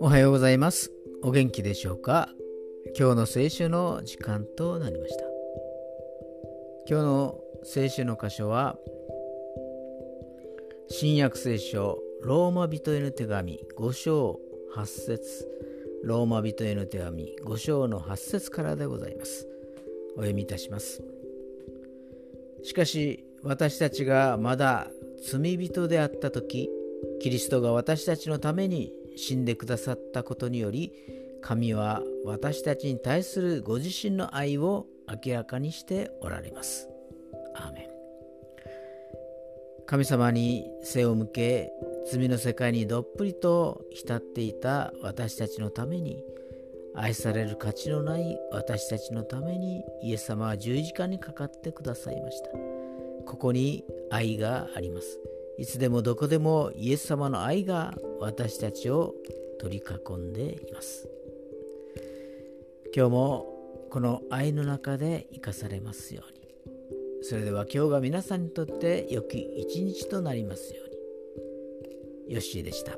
おはようございます。お元気でしょうか？今日の聖書の時間となりました。今日の聖書の箇所は新約聖書ローマ人への手紙5章8節。ローマ人への手紙5章の8節からでございます。お読みいたします。しかし私たちがまだ罪人であった時キリストが私たちのために死んでくださったことにより神は私たちに対するご自身の愛を明らかにしておられます。アーメン神様に背を向け罪の世界にどっぷりと浸っていた私たちのために愛される価値のない私たちのためにイエス様は十字架にかかってくださいましたここに愛がありますいつでもどこでもイエス様の愛が私たちを取り囲んでいます今日もこの愛の中で生かされますようにそれでは今日が皆さんにとって良き一日となりますように。よッしーでした。